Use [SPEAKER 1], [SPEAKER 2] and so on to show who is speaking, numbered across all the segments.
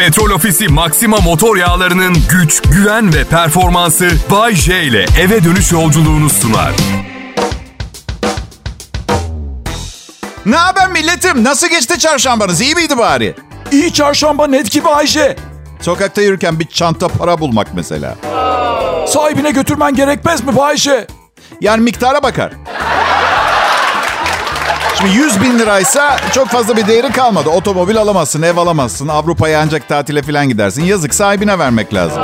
[SPEAKER 1] Petrol Ofisi Maxima motor yağlarının güç, güven ve performansı Bay J ile eve dönüş yolculuğunu sunar.
[SPEAKER 2] Ne haber milletim? Nasıl geçti çarşambanız? İyi miydi bari?
[SPEAKER 3] İyi çarşamba net gibi Ayşe.
[SPEAKER 2] Sokakta yürürken bir çanta para bulmak mesela.
[SPEAKER 3] Sahibine götürmen gerekmez mi Bayşe?
[SPEAKER 2] Yani miktara bakar. Şimdi 100 bin liraysa çok fazla bir değeri kalmadı. Otomobil alamazsın, ev alamazsın. Avrupa'ya ancak tatile falan gidersin. Yazık sahibine vermek lazım.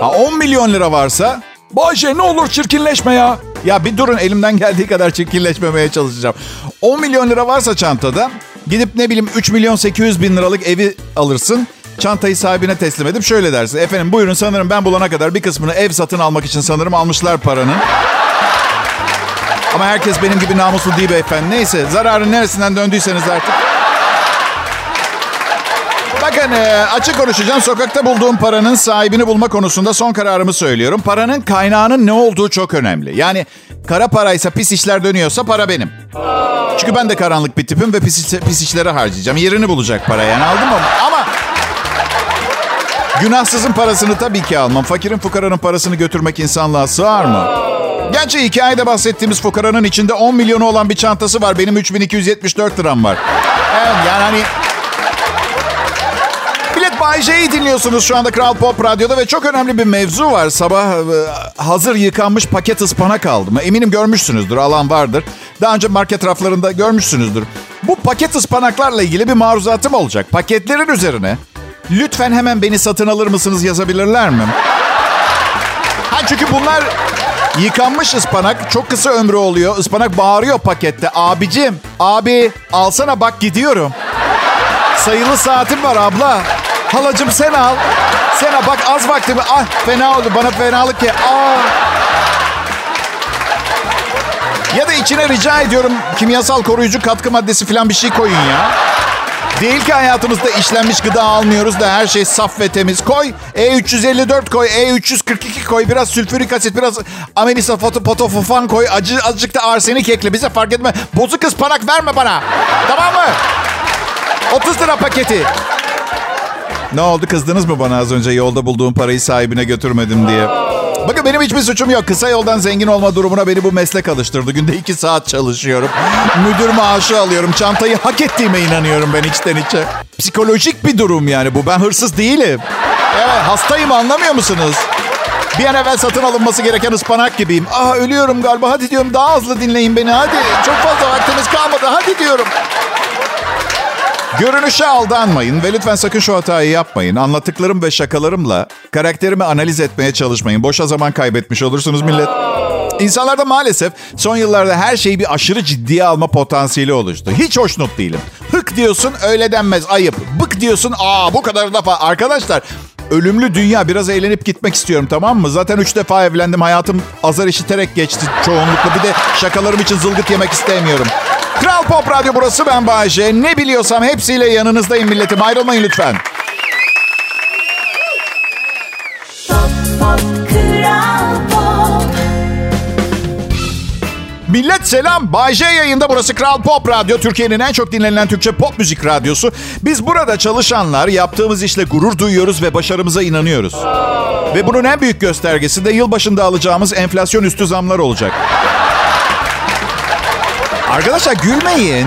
[SPEAKER 2] Ha 10 milyon lira varsa...
[SPEAKER 3] Bayşe ne olur çirkinleşme ya.
[SPEAKER 2] Ya bir durun elimden geldiği kadar çirkinleşmemeye çalışacağım. 10 milyon lira varsa çantada gidip ne bileyim 3 milyon 800 bin liralık evi alırsın. Çantayı sahibine teslim edip şöyle dersin. Efendim buyurun sanırım ben bulana kadar bir kısmını ev satın almak için sanırım almışlar paranın. Ama herkes benim gibi namuslu değil beyefendi. Neyse zararın neresinden döndüyseniz artık. Bakın e, açık konuşacağım. Sokakta bulduğum paranın sahibini bulma konusunda son kararımı söylüyorum. Paranın kaynağının ne olduğu çok önemli. Yani kara paraysa pis işler dönüyorsa para benim. Çünkü ben de karanlık bir tipim ve pis, pis işlere harcayacağım. Yerini bulacak para yani aldım mı? Ama günahsızın parasını tabii ki almam. Fakirin fukaranın parasını götürmek insanlığa sığar mı? Gerçi hikayede bahsettiğimiz fukaranın içinde 10 milyonu olan bir çantası var. Benim 3274 liram var. Evet yani hani... Bilet Bay J'yi dinliyorsunuz şu anda Kral Pop Radyo'da ve çok önemli bir mevzu var. Sabah e, hazır yıkanmış paket ıspanak aldım. Eminim görmüşsünüzdür, alan vardır. Daha önce market raflarında görmüşsünüzdür. Bu paket ıspanaklarla ilgili bir maruzatım olacak. Paketlerin üzerine lütfen hemen beni satın alır mısınız yazabilirler mi? Ha çünkü bunlar Yıkanmış ıspanak çok kısa ömrü oluyor. Ispanak bağırıyor pakette. Abicim, abi alsana bak gidiyorum. Sayılı saatim var abla. Halacım sen al. Sen al bak az vaktim. Ah fena oldu bana fenalık ya. Aa. Ya da içine rica ediyorum kimyasal koruyucu katkı maddesi falan bir şey koyun ya. Değil ki hayatımızda işlenmiş gıda almıyoruz da her şey saf ve temiz. Koy E354 koy, E342 koy, biraz sülfürik asit, biraz amelisa fotopotofofan koy. Acı, azıcık da arsenik ekle bize fark etme. Bozuk ıspanak verme bana. Tamam mı? 30 lira paketi. Ne oldu kızdınız mı bana az önce yolda bulduğum parayı sahibine götürmedim diye? Bakın benim hiçbir suçum yok. Kısa yoldan zengin olma durumuna beni bu meslek alıştırdı. Günde iki saat çalışıyorum. Müdür maaşı alıyorum. Çantayı hak ettiğime inanıyorum ben içten içe. Psikolojik bir durum yani bu. Ben hırsız değilim. Evet hastayım anlamıyor musunuz? Bir an evvel satın alınması gereken ıspanak gibiyim. Ah ölüyorum galiba. Hadi diyorum daha hızlı dinleyin beni. Hadi çok fazla vaktimiz kalmadı. Hadi diyorum. Görünüşe aldanmayın ve lütfen sakın şu hatayı yapmayın. Anlattıklarım ve şakalarımla karakterimi analiz etmeye çalışmayın. Boşa zaman kaybetmiş olursunuz millet. İnsanlarda maalesef son yıllarda her şeyi bir aşırı ciddiye alma potansiyeli oluştu. Hiç hoşnut değilim. Hık diyorsun öyle denmez ayıp. Bık diyorsun aa bu kadar da fa- Arkadaşlar ölümlü dünya biraz eğlenip gitmek istiyorum tamam mı? Zaten üç defa evlendim hayatım azar işiterek geçti çoğunlukla. Bir de şakalarım için zılgıt yemek istemiyorum. Kral Pop Radyo burası ben Bayece. Ne biliyorsam hepsiyle yanınızdayım milletim. Ayrılmayın lütfen. Millet selam. Bay J yayında burası Kral Pop Radyo. Türkiye'nin en çok dinlenen Türkçe pop müzik radyosu. Biz burada çalışanlar yaptığımız işle gurur duyuyoruz ve başarımıza inanıyoruz. Ve bunun en büyük göstergesi de yılbaşında alacağımız enflasyon üstü zamlar olacak. Arkadaşlar gülmeyin.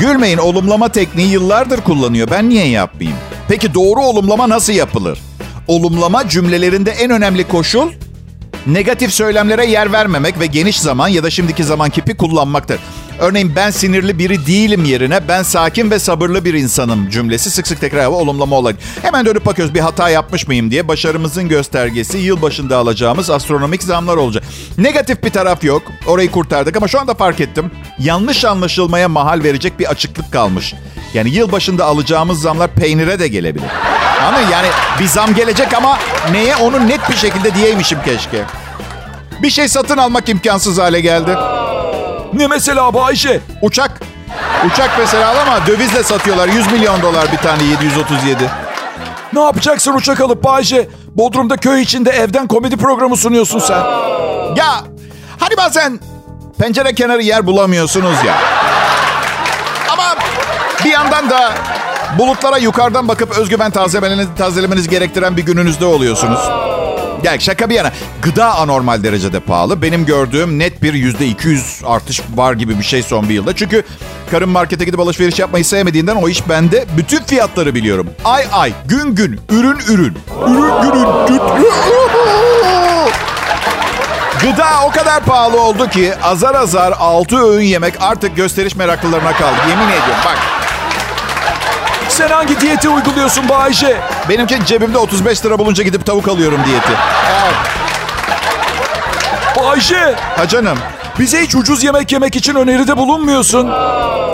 [SPEAKER 2] Gülmeyin. Olumlama tekniği yıllardır kullanıyor. Ben niye yapmayayım? Peki doğru olumlama nasıl yapılır? Olumlama cümlelerinde en önemli koşul negatif söylemlere yer vermemek ve geniş zaman ya da şimdiki zaman kipi kullanmaktır. Örneğin ben sinirli biri değilim yerine ben sakin ve sabırlı bir insanım cümlesi sık sık tekrar olumlama olarak. Hemen dönüp bakıyoruz bir hata yapmış mıyım diye başarımızın göstergesi yılbaşında alacağımız astronomik zamlar olacak. Negatif bir taraf yok. Orayı kurtardık ama şu anda fark ettim. Yanlış anlaşılmaya mahal verecek bir açıklık kalmış. Yani yılbaşında alacağımız zamlar peynire de gelebilir. Anladın Yani bir zam gelecek ama neye onu net bir şekilde diyeymişim keşke. Bir şey satın almak imkansız hale geldi.
[SPEAKER 3] Ne mesela Bayşe?
[SPEAKER 2] Uçak. Uçak mesela ama dövizle satıyorlar. 100 milyon dolar bir tane 737.
[SPEAKER 3] Ne yapacaksın uçak alıp Bayşe? Bodrum'da köy içinde evden komedi programı sunuyorsun sen.
[SPEAKER 2] Ya hani bazen pencere kenarı yer bulamıyorsunuz ya. Ama bir yandan da Bulutlara yukarıdan bakıp özgüven tazelemeniz, tazelemeniz gerektiren bir gününüzde oluyorsunuz. Gel şaka bir yana. Gıda anormal derecede pahalı. Benim gördüğüm net bir yüzde 200 artış var gibi bir şey son bir yılda. Çünkü karım markete gidip alışveriş yapmayı sevmediğinden o iş bende. Bütün fiyatları biliyorum. Ay ay, gün gün, ürün ürün. Ürün ürün. Gün. Gıda o kadar pahalı oldu ki azar azar 6 öğün yemek artık gösteriş meraklılarına kaldı. Yemin ediyorum bak.
[SPEAKER 3] Sen hangi diyeti uyguluyorsun Bayce?
[SPEAKER 2] Benimki cebimde 35 lira bulunca gidip tavuk alıyorum diyeti.
[SPEAKER 3] Bayce,
[SPEAKER 2] Ha canım.
[SPEAKER 3] bize hiç ucuz yemek yemek için öneride bulunmuyorsun.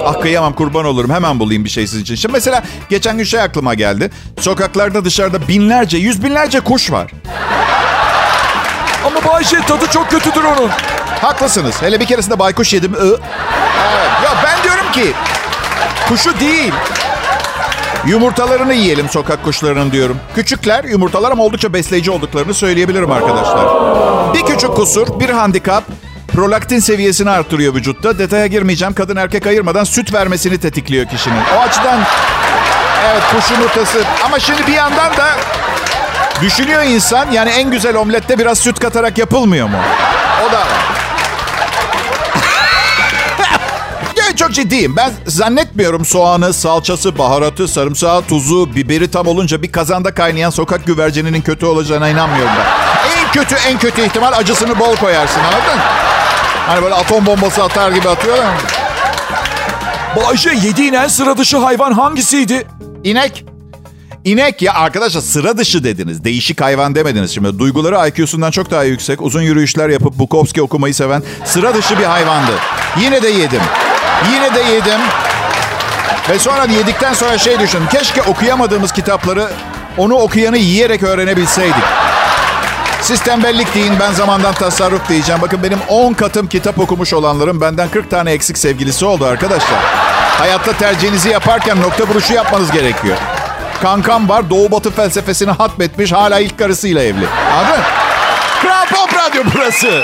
[SPEAKER 2] Ah kıyamam kurban olurum. Hemen bulayım bir şey sizin için. Şimdi mesela geçen gün şey aklıma geldi. Sokaklarda dışarıda binlerce, yüz binlerce kuş var.
[SPEAKER 3] Ama Bayce tadı çok kötüdür onun.
[SPEAKER 2] Haklısınız. Hele bir keresinde baykuş yedim. I. Evet. Ya ben diyorum ki kuşu değil. Yumurtalarını yiyelim sokak kuşlarının diyorum. Küçükler yumurtalar ama oldukça besleyici olduklarını söyleyebilirim arkadaşlar. Bir küçük kusur, bir handikap prolaktin seviyesini artırıyor vücutta. Detaya girmeyeceğim. Kadın erkek ayırmadan süt vermesini tetikliyor kişinin. O açıdan evet kuş yumurtası. Ama şimdi bir yandan da düşünüyor insan yani en güzel omlette biraz süt katarak yapılmıyor mu? O da var. Çok ciddiyim. Ben zannetmiyorum soğanı, salçası, baharatı, sarımsağı, tuzu, biberi tam olunca bir kazanda kaynayan sokak güvercininin kötü olacağına inanmıyorum ben. En kötü en kötü ihtimal acısını bol koyarsın anladın? Hani böyle atom bombası atar gibi atıyorlar.
[SPEAKER 3] Bayce yediğin en sıra dışı hayvan hangisiydi?
[SPEAKER 2] İnek. İnek ya arkadaşlar sıra dışı dediniz. Değişik hayvan demediniz şimdi. Duyguları IQ'sundan çok daha yüksek. Uzun yürüyüşler yapıp Bukowski okumayı seven sıra dışı bir hayvandı. Yine de yedim. Yine de yedim. Ve sonra yedikten sonra şey düşün. Keşke okuyamadığımız kitapları onu okuyanı yiyerek öğrenebilseydik. Siz tembellik deyin ben zamandan tasarruf diyeceğim. Bakın benim 10 katım kitap okumuş olanların benden 40 tane eksik sevgilisi oldu arkadaşlar. Hayatta tercihinizi yaparken nokta vuruşu yapmanız gerekiyor. Kankam var doğu batı felsefesini hatmetmiş hala ilk karısıyla evli. Anladın? Kral Pop Radyo burası.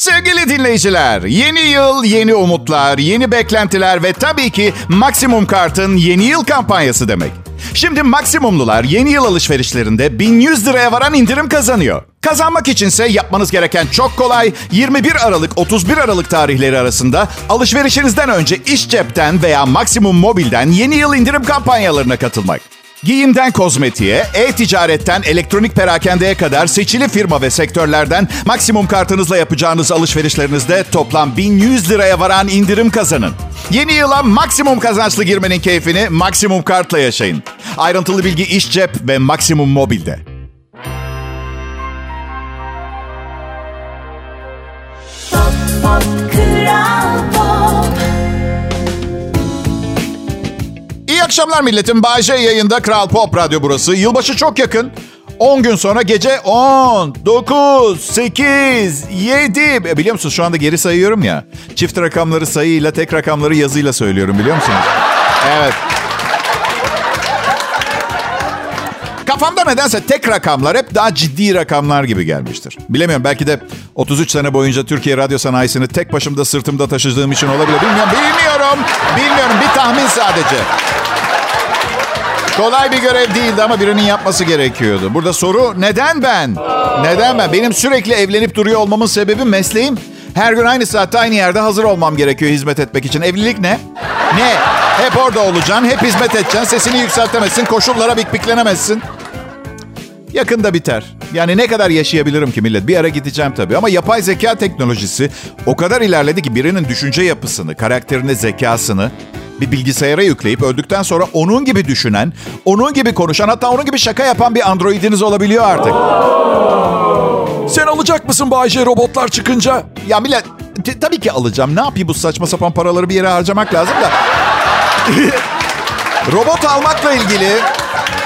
[SPEAKER 2] Sevgili dinleyiciler, yeni yıl, yeni umutlar, yeni beklentiler ve tabii ki Maksimum Kart'ın yeni yıl kampanyası demek. Şimdi Maksimumlular yeni yıl alışverişlerinde 1100 liraya varan indirim kazanıyor. Kazanmak içinse yapmanız gereken çok kolay. 21 Aralık 31 Aralık tarihleri arasında alışverişinizden önce iş cepten veya Maksimum Mobil'den yeni yıl indirim kampanyalarına katılmak. Giyimden kozmetiğe, e-ticaretten elektronik perakendeye kadar seçili firma ve sektörlerden maksimum kartınızla yapacağınız alışverişlerinizde toplam 1100 liraya varan indirim kazanın. Yeni yıla maksimum kazançlı girmenin keyfini maksimum kartla yaşayın. Ayrıntılı bilgi iş cep ve maksimum mobilde. Akşamlar milletim. Bayce yayında Kral Pop Radyo burası. Yılbaşı çok yakın. 10 gün sonra gece 10, 9, 8, 7. E, Biliyor musunuz şu anda geri sayıyorum ya. Çift rakamları sayıyla tek rakamları yazıyla söylüyorum biliyor musunuz? Evet. Kafamda nedense tek rakamlar hep daha ciddi rakamlar gibi gelmiştir. Bilemiyorum belki de 33 sene boyunca Türkiye radyo sanayisini tek başımda sırtımda taşıdığım için olabilir. Bilmiyorum, bilmiyorum. Bilmiyorum bir tahmin sadece. Kolay bir görev değildi ama birinin yapması gerekiyordu. Burada soru neden ben? Neden ben? Benim sürekli evlenip duruyor olmamın sebebi mesleğim. Her gün aynı saatte aynı yerde hazır olmam gerekiyor hizmet etmek için. Evlilik ne? Ne? Hep orada olacaksın, hep hizmet edeceksin, sesini yükseltemezsin, koşullara bikbiklenemezsin. Yakında biter. Yani ne kadar yaşayabilirim ki millet? Bir ara gideceğim tabii. Ama yapay zeka teknolojisi o kadar ilerledi ki birinin düşünce yapısını, karakterini, zekasını bir bilgisayara yükleyip öldükten sonra onun gibi düşünen, onun gibi konuşan hatta onun gibi şaka yapan bir androidiniz olabiliyor artık.
[SPEAKER 3] Sen alacak mısın Bayce robotlar çıkınca?
[SPEAKER 2] Ya millet t- tabii ki alacağım. Ne yapayım bu saçma sapan paraları bir yere harcamak lazım da. Robot almakla ilgili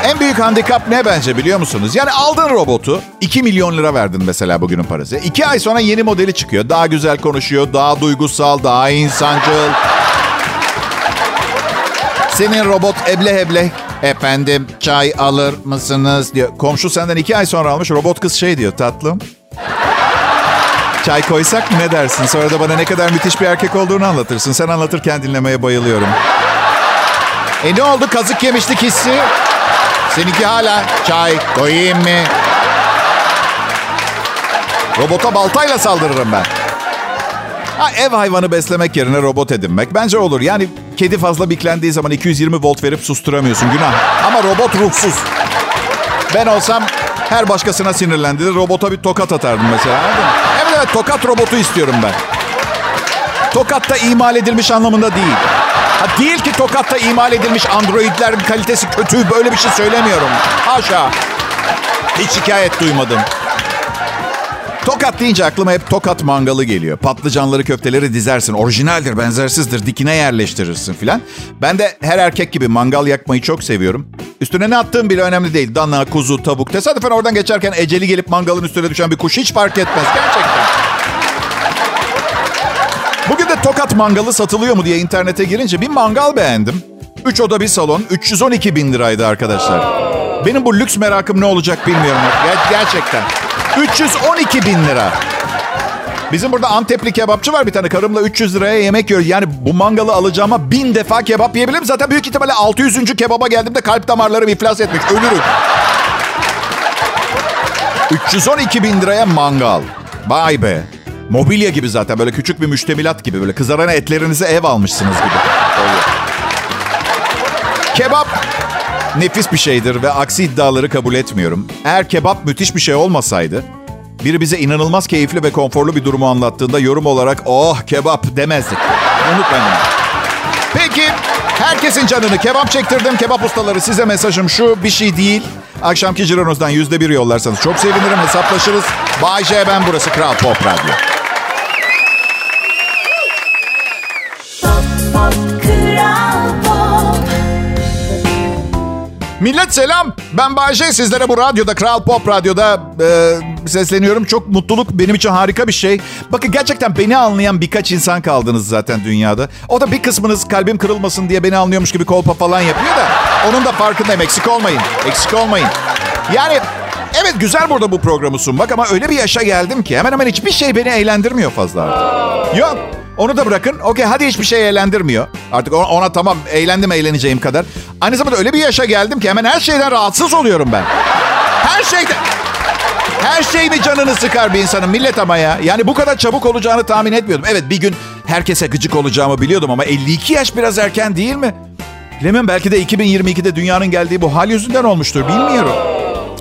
[SPEAKER 2] en büyük handikap ne bence biliyor musunuz? Yani aldın robotu 2 milyon lira verdin mesela bugünün parası. 2 ay sonra yeni modeli çıkıyor. Daha güzel konuşuyor, daha duygusal, daha insancıl. Senin robot eble heble efendim çay alır mısınız diyor. Komşu senden 2 ay sonra almış robot kız şey diyor tatlım. Çay koysak ne dersin? Sonra da bana ne kadar müthiş bir erkek olduğunu anlatırsın. Sen anlatırken dinlemeye bayılıyorum. E ne oldu kazık yemişlik hissi? Seninki hala çay koyayım mı? Robota baltayla saldırırım ben. Ha, ev hayvanı beslemek yerine robot edinmek bence olur. Yani kedi fazla biklendiği zaman 220 volt verip susturamıyorsun günah. Ama robot ruhsuz. Ben olsam her başkasına sinirlendiğinde robota bir tokat atardım mesela. Evet evet tokat robotu istiyorum ben. Tokat da imal edilmiş anlamında değil. Ha, değil ki tokatta imal edilmiş androidlerin kalitesi kötü böyle bir şey söylemiyorum. Haşa. Hiç şikayet duymadım. Tokat deyince aklıma hep tokat mangalı geliyor. Patlıcanları köfteleri dizersin. Orijinaldir, benzersizdir. Dikine yerleştirirsin filan. Ben de her erkek gibi mangal yakmayı çok seviyorum. Üstüne ne attığım bile önemli değil. Dana, kuzu, tavuk. Tesadüfen oradan geçerken eceli gelip mangalın üstüne düşen bir kuş hiç fark etmez. Gerçekten. Bugün de tokat mangalı satılıyor mu diye internete girince bir mangal beğendim. 3 oda bir salon. 312 bin liraydı arkadaşlar. Benim bu lüks merakım ne olacak bilmiyorum. Ger- gerçekten. 312 bin lira. Bizim burada Antepli kebapçı var bir tane. Karımla 300 liraya yemek yiyor. Yani bu mangalı alacağıma bin defa kebap yiyebilirim. Zaten büyük ihtimalle 600. kebaba geldiğimde kalp damarlarım iflas etmiş. Ölürüm. 312 bin liraya mangal. Vay be. Mobilya gibi zaten böyle küçük bir müştemilat gibi. Böyle kızaran etlerinize ev almışsınız gibi. Kebap nefis bir şeydir ve aksi iddiaları kabul etmiyorum. Eğer kebap müthiş bir şey olmasaydı, biri bize inanılmaz keyifli ve konforlu bir durumu anlattığında yorum olarak oh kebap demezdik. Unutmayın. Peki herkesin canını kebap çektirdim. Kebap ustaları size mesajım şu bir şey değil. Akşamki cironozdan yüzde bir yollarsanız çok sevinirim hesaplaşırız. Bay J ben burası Kral Pop Radyo. Millet selam. Ben Bayce. Sizlere bu radyoda, Kral Pop Radyo'da e, sesleniyorum. Çok mutluluk benim için harika bir şey. Bakın gerçekten beni anlayan birkaç insan kaldınız zaten dünyada. O da bir kısmınız kalbim kırılmasın diye beni anlıyormuş gibi kolpa falan yapıyor da. Onun da farkındayım. Eksik olmayın. Eksik olmayın. Yani evet güzel burada bu programı sunmak ama öyle bir yaşa geldim ki hemen hemen hiçbir şey beni eğlendirmiyor fazla artık. Yok. Onu da bırakın. Okey hadi hiçbir şey eğlendirmiyor. Artık ona, ona tamam eğlendim eğleneceğim kadar. Aynı zamanda öyle bir yaşa geldim ki hemen her şeyden rahatsız oluyorum ben. Her şeyden. Her şey mi canını sıkar bir insanın millet ama ya. Yani bu kadar çabuk olacağını tahmin etmiyordum. Evet bir gün herkese gıcık olacağımı biliyordum ama 52 yaş biraz erken değil mi? Bilemiyorum belki de 2022'de dünyanın geldiği bu hal yüzünden olmuştur bilmiyorum.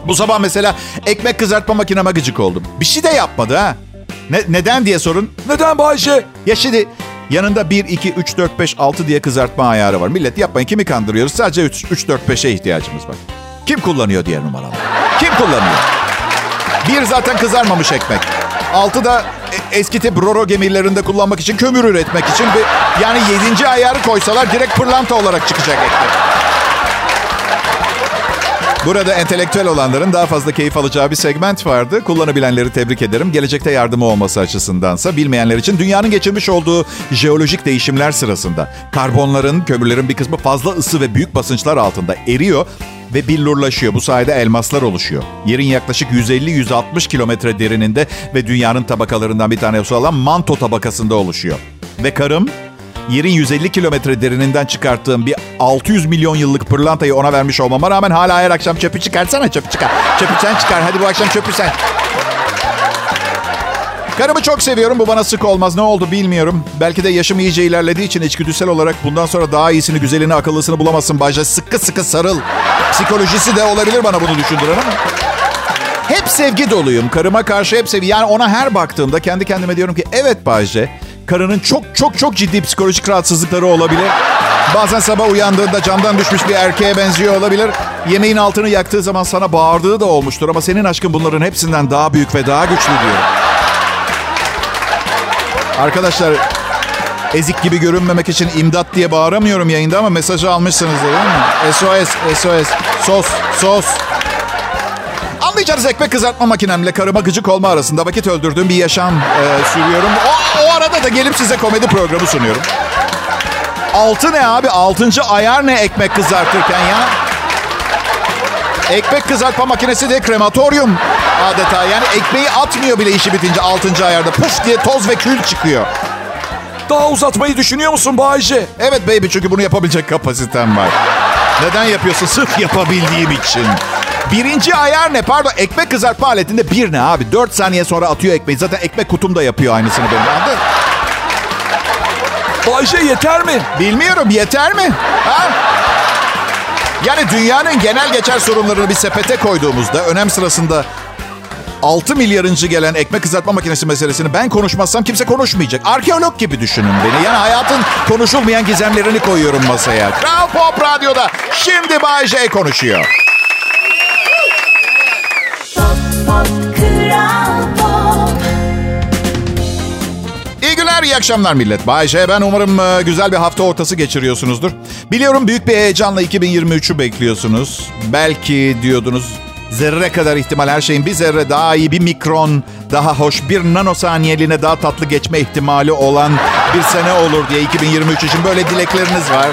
[SPEAKER 2] Bu sabah mesela ekmek kızartma makineme gıcık oldum. Bir şey de yapmadı ha. Ne, neden diye sorun.
[SPEAKER 3] Neden Bayşe?
[SPEAKER 2] Ya şimdi yanında 1, 2, 3, 4, 5, 6 diye kızartma ayarı var. Millet yapmayın kimi kandırıyoruz? Sadece 3, 3 4, 5'e ihtiyacımız var. Kim kullanıyor diğer numaralı? Kim kullanıyor? Bir zaten kızarmamış ekmek. Altı da e- eski tip roro gemilerinde kullanmak için kömür üretmek için bir yani yedinci ayarı koysalar direkt pırlanta olarak çıkacak ekmek. Burada entelektüel olanların daha fazla keyif alacağı bir segment vardı. Kullanabilenleri tebrik ederim. Gelecekte yardımı olması açısındansa bilmeyenler için dünyanın geçirmiş olduğu jeolojik değişimler sırasında karbonların, kömürlerin bir kısmı fazla ısı ve büyük basınçlar altında eriyor ve billurlaşıyor. Bu sayede elmaslar oluşuyor. Yerin yaklaşık 150-160 kilometre derininde ve dünyanın tabakalarından bir tanesi olan manto tabakasında oluşuyor. Ve karım yerin 150 kilometre derininden çıkarttığım bir 600 milyon yıllık pırlantayı ona vermiş olmama rağmen hala her akşam çöpü çıkarsana çöpü çıkar. Çöpü sen çıkar hadi bu akşam çöpü sen. Karımı çok seviyorum. Bu bana sık olmaz. Ne oldu bilmiyorum. Belki de yaşım iyice ilerlediği için içgüdüsel olarak bundan sonra daha iyisini, güzelini, akıllısını bulamazsın. Bayca sıkı sıkı sarıl. Psikolojisi de olabilir bana bunu düşündüren ama. Hep sevgi doluyum. Karıma karşı hep sevgi. Yani ona her baktığımda kendi kendime diyorum ki evet Bayce. Karının çok çok çok ciddi psikolojik rahatsızlıkları olabilir. Bazen sabah uyandığında camdan düşmüş bir erkeğe benziyor olabilir. Yemeğin altını yaktığı zaman sana bağırdığı da olmuştur. Ama senin aşkın bunların hepsinden daha büyük ve daha güçlü diyor. Arkadaşlar ezik gibi görünmemek için imdat diye bağıramıyorum yayında ama mesajı almışsınızdır değil mi? SOS, SOS, sos, sos. Anlayacağınız ekmek kızartma makinemle karıma gıcık olma arasında vakit öldürdüğüm bir yaşam e, sürüyorum. O, o arada da gelip size komedi programı sunuyorum. Altı ne abi? Altıncı ayar ne ekmek kızartırken ya? Ekmek kızartma makinesi de krematoryum. adeta. Yani ekmeği atmıyor bile işi bitince 6. ayarda. Puf diye toz ve kül çıkıyor.
[SPEAKER 3] Daha uzatmayı düşünüyor musun Bayce?
[SPEAKER 2] Evet baby çünkü bunu yapabilecek kapasitem var. Neden yapıyorsun? Sırf yapabildiğim için. Birinci ayar ne? Pardon ekmek kızartma aletinde bir ne abi? Dört saniye sonra atıyor ekmeği. Zaten ekmek kutum da yapıyor aynısını benim. Anladın?
[SPEAKER 3] Bayce yeter mi?
[SPEAKER 2] Bilmiyorum yeter mi? Ha? Yani dünyanın genel geçer sorunlarını bir sepete koyduğumuzda önem sırasında 6 milyarıncı gelen ekmek kızartma makinesi meselesini ben konuşmazsam kimse konuşmayacak. Arkeolog gibi düşünün beni. Yani hayatın konuşulmayan gizemlerini koyuyorum masaya. Kral Pop Radyo'da şimdi Bay J konuşuyor. Günler, iyi akşamlar millet. Bay J, ben umarım e, güzel bir hafta ortası geçiriyorsunuzdur. Biliyorum büyük bir heyecanla 2023'ü bekliyorsunuz. Belki diyordunuz zerre kadar ihtimal her şeyin bir zerre daha iyi, bir mikron daha hoş, bir nanosaniyeliğine daha tatlı geçme ihtimali olan bir sene olur diye 2023 için böyle dilekleriniz var.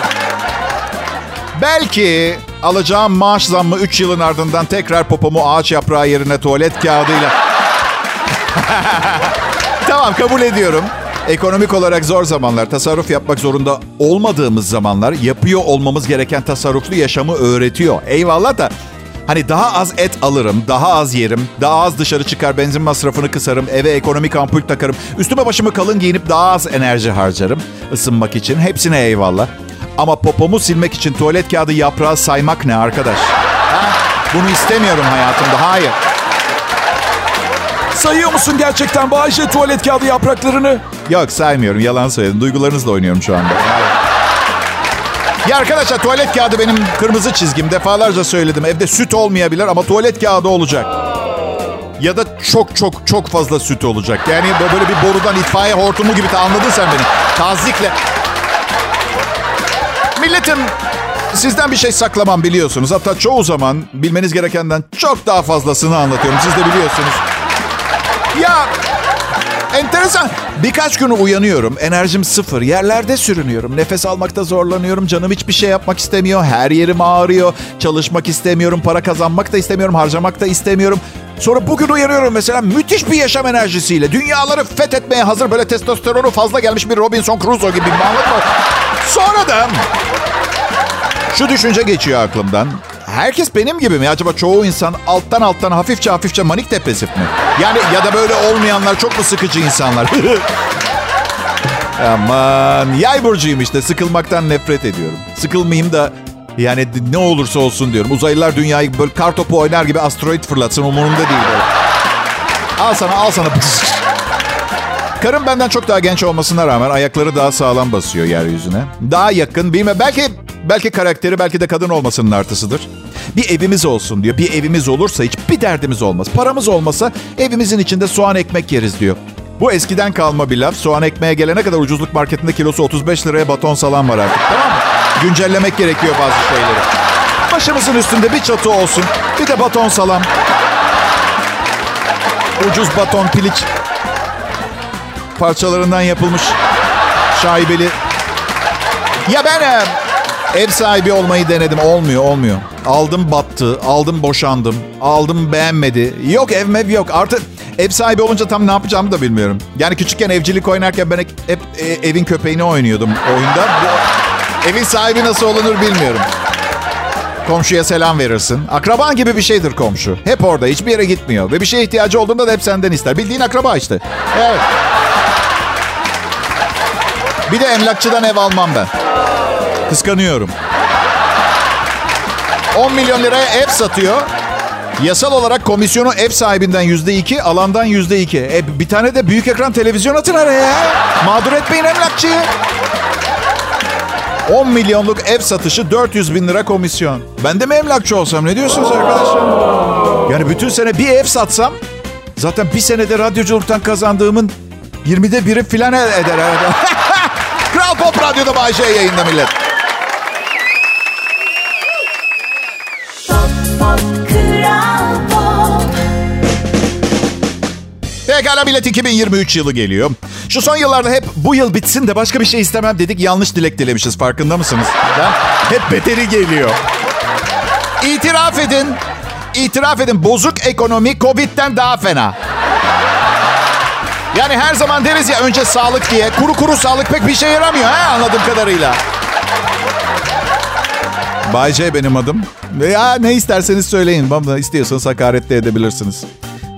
[SPEAKER 2] Belki alacağım maaş zammı 3 yılın ardından tekrar popomu ağaç yaprağı yerine tuvalet kağıdıyla Tamam kabul ediyorum. Ekonomik olarak zor zamanlar, tasarruf yapmak zorunda olmadığımız zamanlar yapıyor olmamız gereken tasarruflu yaşamı öğretiyor. Eyvallah da hani daha az et alırım, daha az yerim, daha az dışarı çıkar, benzin masrafını kısarım, eve ekonomik ampul takarım, üstüme başımı kalın giyinip daha az enerji harcarım ısınmak için. Hepsine eyvallah. Ama popomu silmek için tuvalet kağıdı yaprağı saymak ne arkadaş? Ha? Bunu istemiyorum hayatımda. Hayır.
[SPEAKER 3] Sayıyor musun gerçekten Bayce tuvalet kağıdı yapraklarını?
[SPEAKER 2] Yok saymıyorum. Yalan söyledim. Duygularınızla oynuyorum şu anda. Ya arkadaşlar tuvalet kağıdı benim kırmızı çizgim. Defalarca söyledim. Evde süt olmayabilir ama tuvalet kağıdı olacak. Ya da çok çok çok fazla süt olacak. Yani böyle bir borudan itfaiye hortumu gibi. Anladın sen beni. Tazikle. Milletim sizden bir şey saklamam biliyorsunuz. Hatta çoğu zaman bilmeniz gerekenden çok daha fazlasını anlatıyorum. Siz de biliyorsunuz. Ya enteresan. Birkaç gün uyanıyorum. Enerjim sıfır. Yerlerde sürünüyorum. Nefes almakta zorlanıyorum. Canım hiçbir şey yapmak istemiyor. Her yerim ağrıyor. Çalışmak istemiyorum. Para kazanmak da istemiyorum. Harcamak da istemiyorum. Sonra bugün uyanıyorum mesela müthiş bir yaşam enerjisiyle. Dünyaları fethetmeye hazır böyle testosteronu fazla gelmiş bir Robinson Crusoe gibi bir. Sonra da şu düşünce geçiyor aklımdan. Herkes benim gibi mi? Acaba çoğu insan alttan alttan hafifçe hafifçe manik depresif mi? Yani ya da böyle olmayanlar çok mu sıkıcı insanlar? Aman yay burcuyum işte sıkılmaktan nefret ediyorum. Sıkılmayayım da yani ne olursa olsun diyorum. Uzaylılar dünyayı böyle kar topu oynar gibi asteroid fırlatsın umurumda değil böyle. Al sana al sana. Karım benden çok daha genç olmasına rağmen ayakları daha sağlam basıyor yeryüzüne. Daha yakın bilmem belki belki karakteri belki de kadın olmasının artısıdır. Bir evimiz olsun diyor. Bir evimiz olursa hiçbir derdimiz olmaz. Paramız olmasa evimizin içinde soğan ekmek yeriz diyor. Bu eskiden kalma bir laf. Soğan ekmeğe gelene kadar ucuzluk marketinde kilosu 35 liraya baton salan var artık. Tamam mı? Güncellemek gerekiyor bazı şeyleri. Başımızın üstünde bir çatı olsun. Bir de baton salam. Ucuz baton piliç parçalarından yapılmış şaibeli. Ya ben ev sahibi olmayı denedim. Olmuyor, olmuyor. Aldım battı, aldım boşandım, aldım beğenmedi. Yok ev mev yok. Artık ev sahibi olunca tam ne yapacağımı da bilmiyorum. Yani küçükken evcilik oynarken ben hep e, evin köpeğini oynuyordum oyunda. Evin sahibi nasıl olunur bilmiyorum. Komşuya selam verirsin. Akraban gibi bir şeydir komşu. Hep orada, hiçbir yere gitmiyor. Ve bir şeye ihtiyacı olduğunda da hep senden ister. Bildiğin akraba işte. Evet. Bir de emlakçıdan ev almam ben. Kıskanıyorum. 10 milyon liraya ev satıyor. Yasal olarak komisyonu ev sahibinden yüzde iki, alandan yüzde iki. E, bir tane de büyük ekran televizyon atın araya. Mağdur etmeyin emlakçıyı. 10 milyonluk ev satışı 400 bin lira komisyon. Ben de mi emlakçı olsam ne diyorsunuz arkadaşlar? Yani bütün sene bir ev satsam zaten bir senede radyoculuktan kazandığımın 20'de biri filan eder herhalde. Kral Pop Radyo'da Bayşe yayında millet. Pekala millet 2023 yılı geliyor. Şu son yıllarda hep bu yıl bitsin de başka bir şey istemem dedik. Yanlış dilek dilemişiz farkında mısınız? Hep beteri geliyor. İtiraf edin. İtiraf edin bozuk ekonomi Covid'den daha fena. Yani her zaman deriz ya önce sağlık diye. Kuru kuru sağlık pek bir şey yaramıyor ha anladığım kadarıyla. Bay J benim adım. Ya ne isterseniz söyleyin. Bana istiyorsanız hakaret de edebilirsiniz.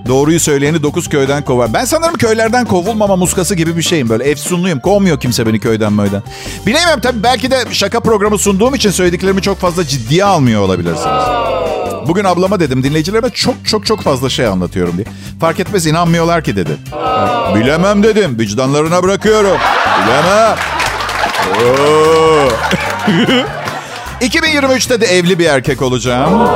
[SPEAKER 2] Doğruyu söyleyeni dokuz köyden kovar. Ben sanırım köylerden kovulmama muskası gibi bir şeyim. Böyle efsunluyum. Kovmuyor kimse beni köyden möyden. Bilemiyorum tabii belki de şaka programı sunduğum için söylediklerimi çok fazla ciddiye almıyor olabilirsiniz. Bugün ablama dedim dinleyicilerime çok çok çok fazla şey anlatıyorum diye. Fark etmez inanmıyorlar ki dedi. Bilemem dedim. Vicdanlarına bırakıyorum. Bilemem. Oo. 2023'te de evli bir erkek olacağım.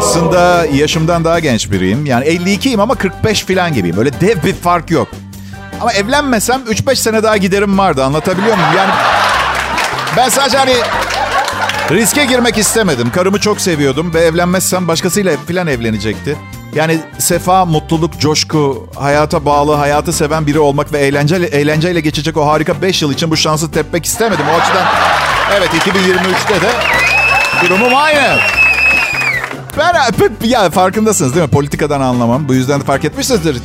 [SPEAKER 2] Aslında yaşımdan daha genç biriyim. Yani 52'yim ama 45 falan gibiyim. Böyle dev bir fark yok. Ama evlenmesem 3-5 sene daha giderim vardı. Anlatabiliyor muyum? Yani ben sadece hani riske girmek istemedim. Karımı çok seviyordum ve evlenmezsem başkasıyla falan evlenecekti. Yani sefa, mutluluk, coşku, hayata bağlı, hayatı seven biri olmak ve eğlenceyle, eğlenceyle geçecek o harika 5 yıl için bu şansı tepmek istemedim. O açıdan evet 2023'te de durumum aynı. Ben ya farkındasınız değil mi? Politikadan anlamam. Bu yüzden de fark etmişsinizdir.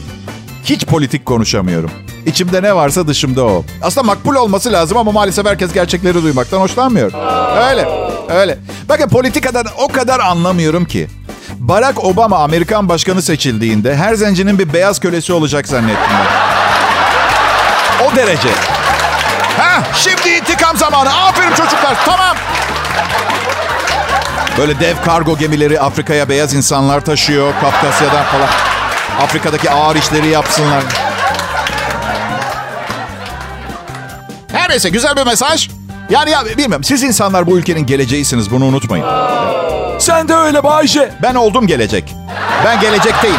[SPEAKER 2] Hiç politik konuşamıyorum. İçimde ne varsa dışımda o. Aslında makbul olması lazım ama maalesef herkes gerçekleri duymaktan hoşlanmıyor. Öyle, öyle. Bakın politikadan o kadar anlamıyorum ki. Barack Obama Amerikan başkanı seçildiğinde her zencinin bir beyaz kölesi olacak zannettim ben. O derece. Ha, şimdi intikam zamanı. Aferin çocuklar. Tamam. Böyle dev kargo gemileri Afrika'ya beyaz insanlar taşıyor. Kafkasya'dan falan. Afrika'daki ağır işleri yapsınlar. Her neyse güzel bir mesaj. Yani ya bilmiyorum siz insanlar bu ülkenin geleceğisiniz bunu unutmayın.
[SPEAKER 3] Sen de öyle Bayce.
[SPEAKER 2] Ben oldum gelecek. Ben gelecekteyim.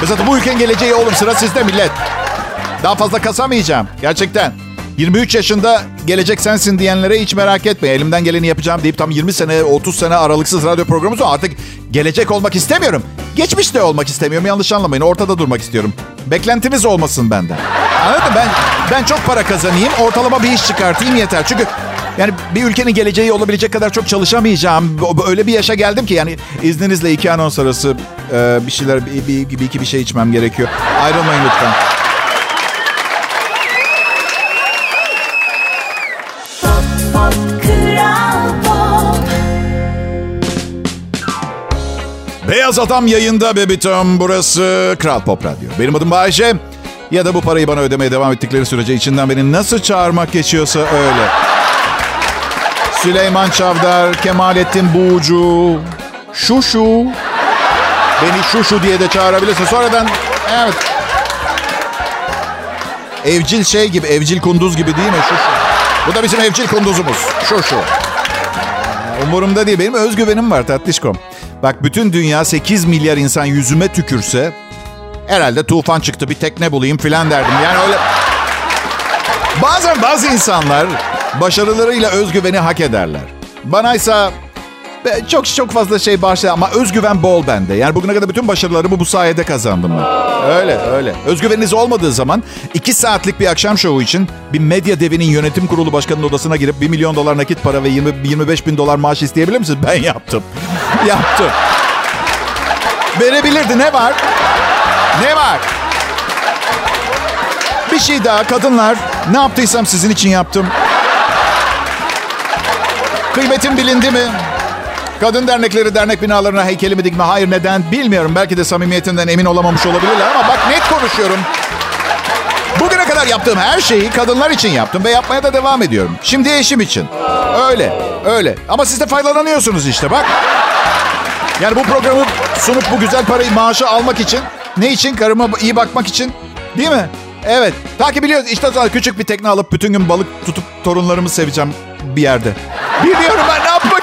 [SPEAKER 2] Mesela bu ülkenin geleceği oğlum sıra sizde millet. Daha fazla kasamayacağım gerçekten. 23 yaşında gelecek sensin diyenlere hiç merak etme. Elimden geleni yapacağım deyip tam 20 sene 30 sene aralıksız radyo programı sonra artık gelecek olmak istemiyorum. Geçmişte olmak istemiyorum yanlış anlamayın. Ortada durmak istiyorum. Beklentiniz olmasın benden. Anladın mı? Ben, ben çok para kazanayım ortalama bir iş çıkartayım yeter. Çünkü yani bir ülkenin geleceği olabilecek kadar çok çalışamayacağım. Öyle bir yaşa geldim ki yani izninizle iki anons arası e, bir şeyler bir, bir, bir iki bir şey içmem gerekiyor. Ayrılmayın lütfen. Beyaz Adam yayında Bebitom. Burası Kral Pop Radyo. Benim adım Bayece. Ya da bu parayı bana ödemeye devam ettikleri sürece içinden beni nasıl çağırmak geçiyorsa öyle. Süleyman Çavdar, Kemalettin Buğcu, Şuşu. Beni Şuşu diye de çağırabilirsin. Sonradan evet. Evcil şey gibi, evcil kunduz gibi değil mi? Şuşu. Bu da bizim evcil kunduzumuz. Şuşu. Umurumda değil. Benim özgüvenim var tatlışkom. Bak bütün dünya 8 milyar insan yüzüme tükürse herhalde tufan çıktı bir tekne bulayım filan derdim. Yani öyle... Bazen bazı insanlar başarılarıyla özgüveni hak ederler. Banaysa be- çok çok fazla şey bağışlar ama özgüven bol bende. Yani bugüne kadar bütün başarılarımı bu sayede kazandım ben. Öyle öyle. Özgüveniniz olmadığı zaman iki saatlik bir akşam şovu için bir medya devinin yönetim kurulu başkanının odasına girip 1 milyon dolar nakit para ve 20, 25 bin dolar maaş isteyebilir misiniz? Ben yaptım. yaptım. Verebilirdi ne var? Ne var? Bir şey daha kadınlar. Ne yaptıysam sizin için yaptım. Kıymetim bilindi mi? Kadın dernekleri dernek binalarına heykelimi dikme. Hayır neden bilmiyorum. Belki de samimiyetinden emin olamamış olabilirler ama bak net konuşuyorum. Bugüne kadar yaptığım her şeyi kadınlar için yaptım ve yapmaya da devam ediyorum. Şimdi eşim için. Öyle, öyle. Ama siz de faydalanıyorsunuz işte bak. Yani bu programı sunup bu güzel parayı maaşı almak için. Ne için? Karıma iyi bakmak için. Değil mi? Evet. Takip biliyoruz. İşte sonra küçük bir tekne alıp bütün gün balık tutup torunlarımı seveceğim bir yerde. Biliyorum ben ne tam.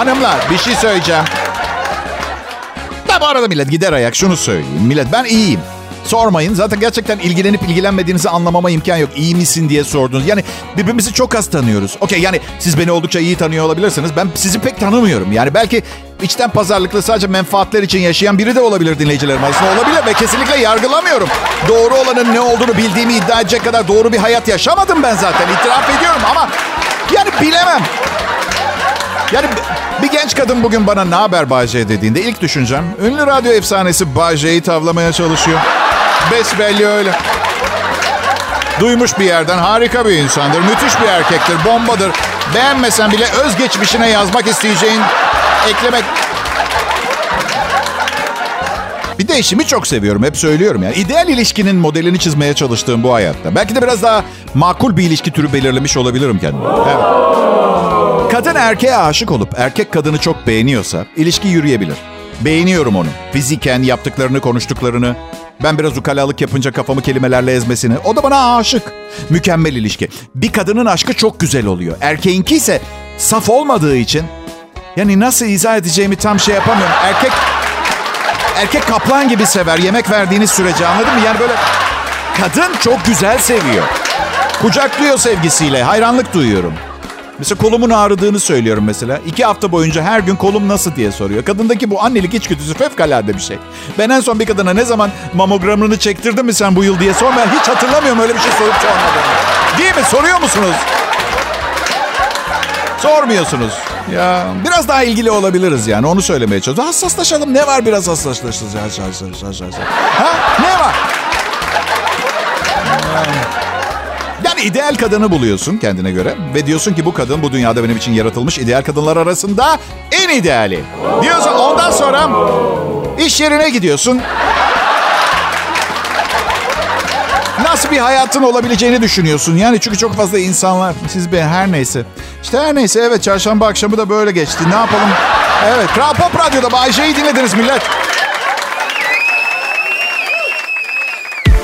[SPEAKER 2] Hanımlar bir şey söyleyeceğim. Da bu arada millet gider ayak şunu söyleyeyim. Millet ben iyiyim. Sormayın. Zaten gerçekten ilgilenip ilgilenmediğinizi anlamama imkan yok. İyi misin diye sordunuz. Yani birbirimizi çok az tanıyoruz. Okey yani siz beni oldukça iyi tanıyor olabilirsiniz. Ben sizi pek tanımıyorum. Yani belki içten pazarlıklı sadece menfaatler için yaşayan biri de olabilir dinleyicilerim arasında. Olabilir ve kesinlikle yargılamıyorum. Doğru olanın ne olduğunu bildiğimi iddia edecek kadar doğru bir hayat yaşamadım ben zaten. İtiraf ediyorum ama yani bilemem. Yani bir genç kadın bugün bana ne haber Bayce dediğinde ilk düşüncem ünlü radyo efsanesi Bayce'yi tavlamaya çalışıyor. Besbelli öyle. Duymuş bir yerden harika bir insandır, müthiş bir erkektir, bombadır. Beğenmesen bile özgeçmişine yazmak isteyeceğin eklemek... Bir de eşimi çok seviyorum. Hep söylüyorum yani. İdeal ilişkinin modelini çizmeye çalıştığım bu hayatta. Belki de biraz daha makul bir ilişki türü belirlemiş olabilirim kendime. Evet. Kadın erkeğe aşık olup erkek kadını çok beğeniyorsa ilişki yürüyebilir. Beğeniyorum onu. Fiziken yaptıklarını, konuştuklarını. Ben biraz ukalalık yapınca kafamı kelimelerle ezmesini. O da bana aşık. Mükemmel ilişki. Bir kadının aşkı çok güzel oluyor. Erkeğinki ise saf olmadığı için... Yani nasıl izah edeceğimi tam şey yapamıyorum. Erkek erkek kaplan gibi sever yemek verdiğiniz sürece anladın mı? Yani böyle kadın çok güzel seviyor. Kucaklıyor sevgisiyle. Hayranlık duyuyorum. Mesela kolumun ağrıdığını söylüyorum mesela. İki hafta boyunca her gün kolum nasıl diye soruyor. Kadındaki bu annelik içgüdüsü fevkalade bir şey. Ben en son bir kadına ne zaman mamogramını çektirdin mi sen bu yıl diye sormaya hiç hatırlamıyorum öyle bir şey sorup sormadığını. Değil mi? Soruyor musunuz? Sormuyorsunuz. Ya biraz daha ilgili olabiliriz yani onu söylemeye çalışıyorum. Hassaslaşalım. Ne var biraz hassaslaşacağız? Ha? Ne var? Yani ideal kadını buluyorsun kendine göre ve diyorsun ki bu kadın bu dünyada benim için yaratılmış ideal kadınlar arasında en ideali. Diyorsun ondan sonra iş yerine gidiyorsun. Nasıl bir hayatın olabileceğini düşünüyorsun. Yani çünkü çok fazla insanlar, siz be her neyse. İşte her neyse evet çarşamba akşamı da böyle geçti. Ne yapalım? Evet Kral Pop Radyo'da Bay J'yi dinlediniz millet.